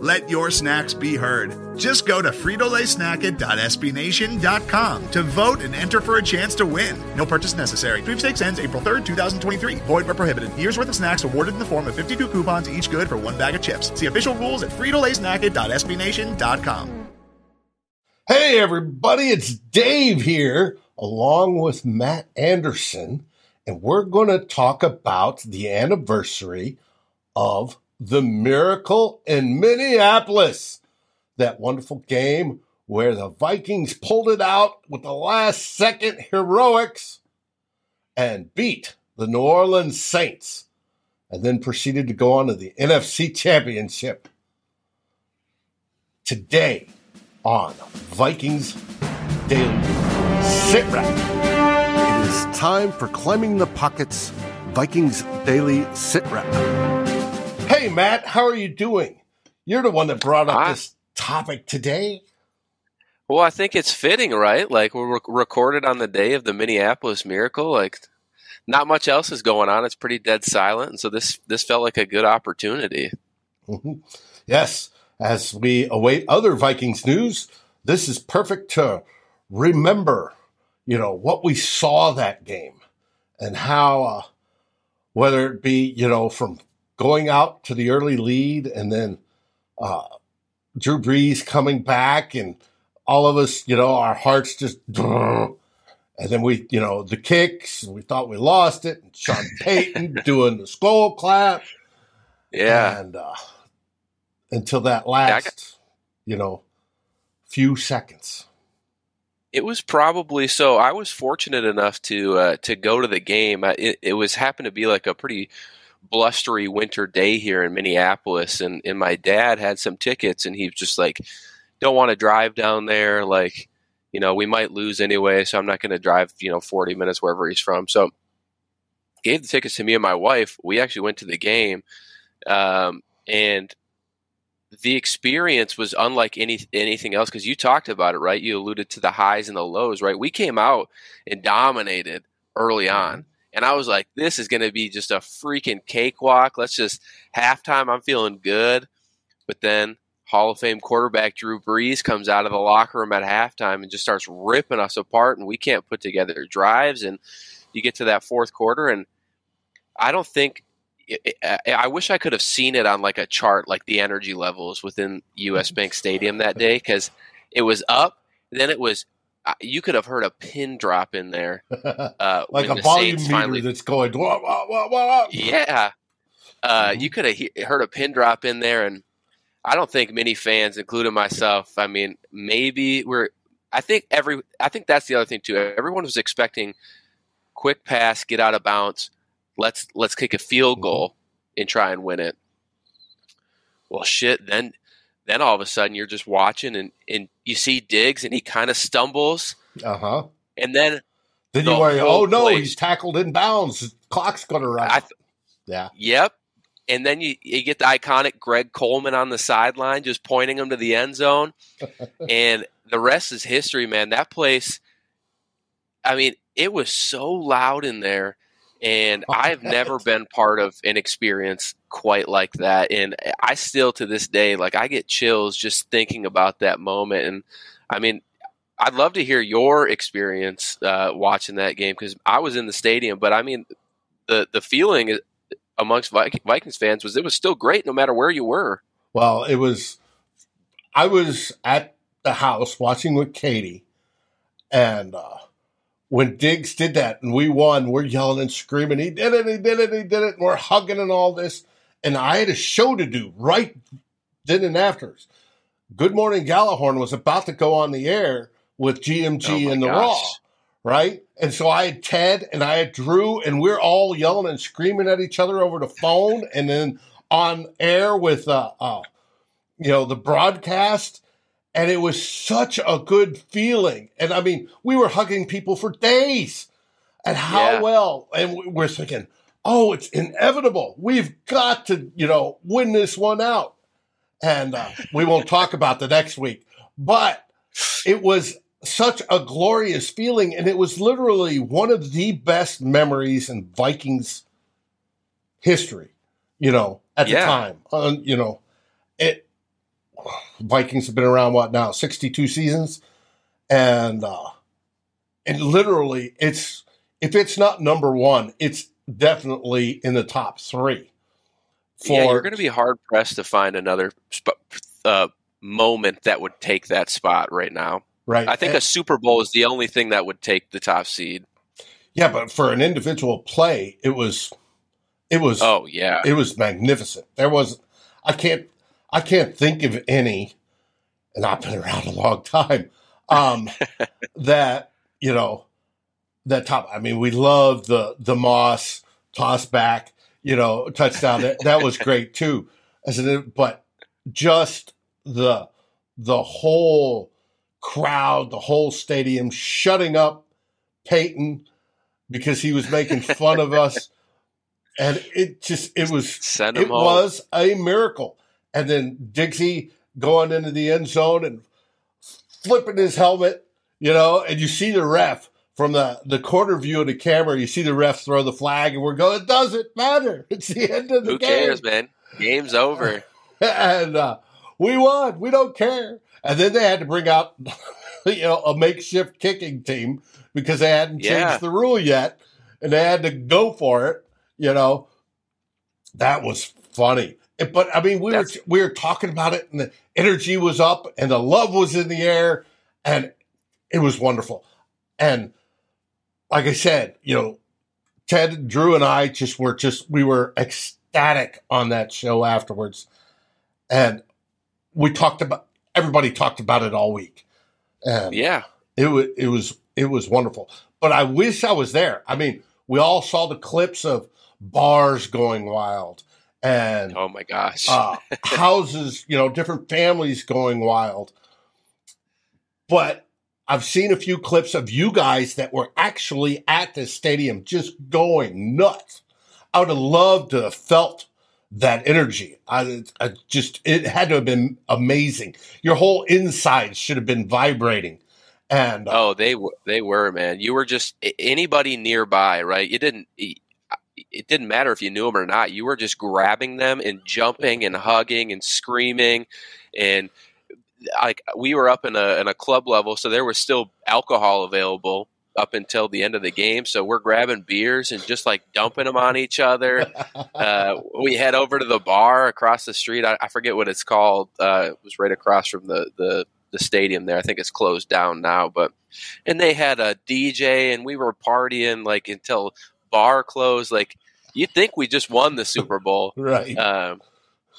Let your snacks be heard. Just go to fritolaysnacket.sbnation.com to vote and enter for a chance to win. No purchase necessary. Sweepstakes ends April 3rd, 2023. Void where prohibited. Year's worth of snacks awarded in the form of 52 coupons, each good for one bag of chips. See official rules at fritolaysnacket.sbnation.com. Hey, everybody, it's Dave here, along with Matt Anderson, and we're going to talk about the anniversary of the Miracle in Minneapolis. That wonderful game where the Vikings pulled it out with the last second heroics and beat the New Orleans Saints and then proceeded to go on to the NFC Championship. Today on Vikings Daily Sit Rep. It is time for Climbing the Pockets Vikings Daily Sit Rep. Hey, Matt, how are you doing? You're the one that brought up Hi. this topic today. Well, I think it's fitting, right? Like we're rec- recorded on the day of the Minneapolis Miracle. Like, not much else is going on. It's pretty dead silent, and so this this felt like a good opportunity. Mhm. Yes, as we await other Vikings news, this is perfect to remember, you know, what we saw that game and how, uh, whether it be, you know, from going out to the early lead and then uh, Drew Brees coming back and all of us, you know, our hearts just, and then we, you know, the kicks, we thought we lost it, and Sean Payton doing the Skol clap. Yeah, And uh, until that last, got- you know, few seconds. it was probably so. I was fortunate enough to uh, to go to the game. I- It, it was happened to be like a pretty blustery winter day here in Minneapolis, and and my dad had some tickets, and he was just like, "Don't want to drive down there, like." You know, we might lose anyway, so I'm not going to drive, you know, 40 minutes wherever he's from. So, gave the tickets to me and my wife. We actually went to the game, um, and the experience was unlike any anything else because you talked about it, right? You alluded to the highs and the lows, right? We came out and dominated early on, and I was like, "This is going to be just a freaking cakewalk." Let's just halftime. I'm feeling good, but then Hall of Fame quarterback Drew Brees comes out of the locker room at halftime and just starts ripping us apart, and we can't put together drives. And you get to that fourth quarter, and I don't think. I wish I could have seen it on like a chart, like the energy levels within U.S. Bank Stadium that day, because it was up. Then it was. You could have heard a pin drop in there, uh, like a volume meter finally that's going, wah, wah, wah, wah, yeah. Uh, Mhm. You could have he- heard a pin drop in there, and I don't think many fans, including myself, I mean, maybe we're. I think every. I think that's the other thing too. Everyone was expecting quick pass, get out of bounds. Let's let's kick a field Mhm. goal and try and win it. Well, shit. Then then all of a sudden you're just watching, and and you see Diggs, and he kind of stumbles, Uh huh. and then Then The you worry, oh no, place- he's tackled in bounds. Clock's going to run. Out. yeah. Yep. And then you, you get the iconic Greg Coleman on the sideline just pointing him to the end zone. and the rest is history, man. That place, I mean, it was so loud in there. And I've never been part of an experience quite like that. And I still, to this day, like I get chills just thinking about that moment. And I mean, I'd love to hear your experience uh, watching that game because I was in the stadium. But I mean, the the feeling amongst Vikings fans was it was still great no matter where you were. Well, it was. I was at the house watching with Katie, and uh, when Diggs did that and we won, we're yelling and screaming, "He did it! He did it! He did it!" And we're hugging and all this. And I had a show to do right then and after. Good Morning Gjallarhorn was about to go on the air with GMG Oh and the gosh. Raw, right? And so I had Ted and I had Drew, and we're all yelling and screaming at each other over the phone, and then on air with uh, uh, you know, the broadcast, and it was such a good feeling. And I mean, we were hugging people for days. And how Yeah. well, and we- we're thinking, oh, it's inevitable. We've got to, you know, win this one out. And uh, we won't talk about the next week, but it was such a glorious feeling. And it was literally one of the best memories in Vikings history, you know, at the time. Uh, you know, it, Vikings have been around what now, 62 seasons? And, uh, and literally it's, if it's not number one, it's definitely in the top three. yeah, you're going to be hard pressed to find another sp- uh, moment that would take that spot right now. right. I think And- a Super Bowl is the only thing that would take the top seed. yeah, but for an individual play, it was, it was, Oh yeah, it was magnificent. There was, I can't, I can't think of any, and I've been around a long time, um, that you know, that top. I mean, we love the the Moss toss back, you know, touchdown. that, that was great too. As an, but just the the whole crowd, the whole stadium shutting up Payton because he was making fun of us. And it just it was it home. was a miracle. And then Dixie going into the end zone and flipping his helmet, you know, and you see the ref from the, the corner view of the camera, you see the ref throw the flag, and we're going, it doesn't matter. It's the end of the Who game. Who cares, man? Game's over. and uh, we won. We don't care. And then they had to bring out, you know, a makeshift kicking team because they hadn't changed the rule yet, and they had to go for it. You know, that was funny. But I mean, we That's- were we were talking about it, and the energy was up, and the love was in the air, and it was wonderful. And like I said, you know, Ted, Drew, and I just were just we were ecstatic on that show afterwards, and we talked about everybody talked about it all week, and Yeah, it was it was it was wonderful. But I wish I was there. I mean, we all saw the clips of bars going wild and Oh my gosh. uh, houses, you know, different families going wild. But I've seen a few clips of you guys that were actually at the stadium just going nuts. I would have loved to have felt that energy. I, I just, it had to have been amazing. Your whole inside should have been vibrating. And uh, oh, they were. They were, man. You were just anybody nearby, right? You didn't. It didn't matter if you knew them or not. You were just grabbing them and jumping and hugging and screaming, and like we were up in a in a club level, so there was still alcohol available up until the end of the game. So we're grabbing beers and just like dumping them on each other. uh, we head over to the bar across the street. I, I forget what it's called. Uh, it was right across from the, the the stadium there. I think it's closed down now, but and they had a DJ and we were partying like until bar closed. Like you'd think we just won the Super Bowl. right. Um,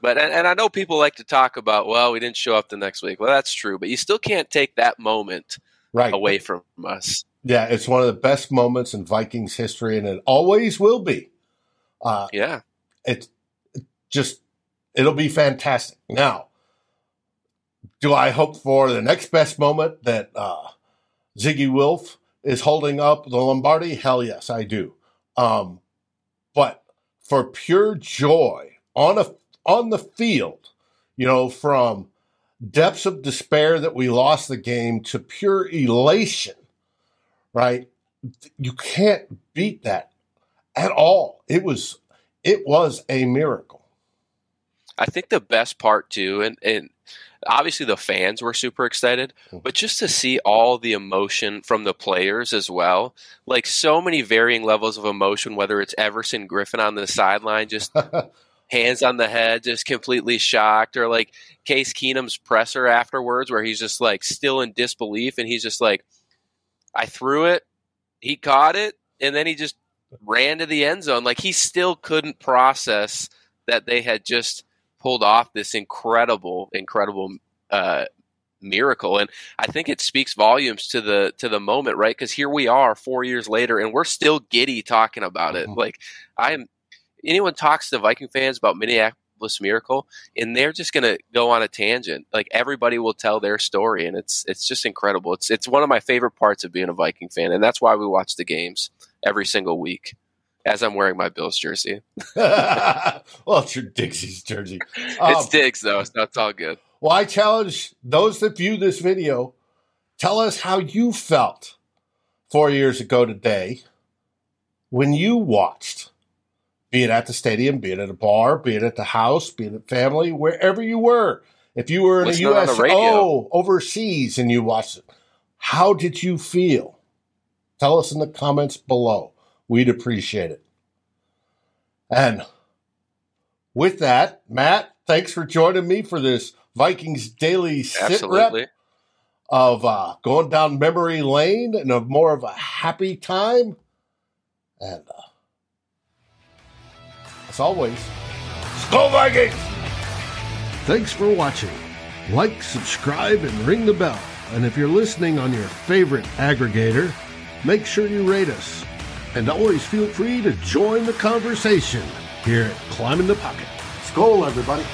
but and, and I know people like to talk about, well, we didn't show up the next week. Well, that's true, but you still can't take that moment right. away from us. Yeah, it's one of the best moments in Vikings history, and it always will be. Uh, Yeah, it's it just it'll be fantastic. Now, do I hope for the next best moment that uh, Zygi Wilf is holding up the Lombardi? Hell yes, I do. Um, but for pure joy on a on the field, you know, from depths of despair that we lost the game to pure elation, right? You can't beat that at all. It was it was a miracle. I think the best part too, and and obviously the fans were super excited, Mhm. but just to see all the emotion from the players as well, like so many varying levels of emotion. Whether it's Everson Griffen on the sideline, just hands on the head, just completely shocked, or like Case Keenum's presser afterwards, where he's just like still in disbelief, and he's just like, "I threw it, he caught it, and then he just ran to the end zone." Like he still couldn't process that they had just pulled off this incredible, incredible uh, miracle, and I think it speaks volumes to the to the moment, right? Because here we are, four years later, and we're still giddy talking about it. Mhm. Like I am anyone talks to Viking fans about Minneapolis Minneapolis Miracle, and they're just going to go on a tangent. Like everybody will tell their story, and it's it's just incredible. It's it's one of my favorite parts of being a Viking fan, and that's why we watch the games every single week. As I'm wearing my Bills jersey. well, it's your Dixie's jersey. Um, it's Diggs though, so it's all good. Well, I challenge those that view this video. Tell us how you felt four years ago today when you watched be it at the stadium, be it at a bar, be it at the house, be it at family, wherever you were. If you were in Listen US, USO overseas and you watched it, how did you feel? Tell us in the comments below. We'd appreciate it. And with that, Matt, thanks for joining me for this Vikings daily sit Absolutely. rep of uh, going down memory lane and of more of a happy time. And uh, as always, Skol Vikings! Thanks for watching. Like, subscribe, and ring the bell. And if you're listening on your favorite aggregator, make sure you rate us. And always feel free to join the conversation here at Climbing the Pocket. Skol, everybody.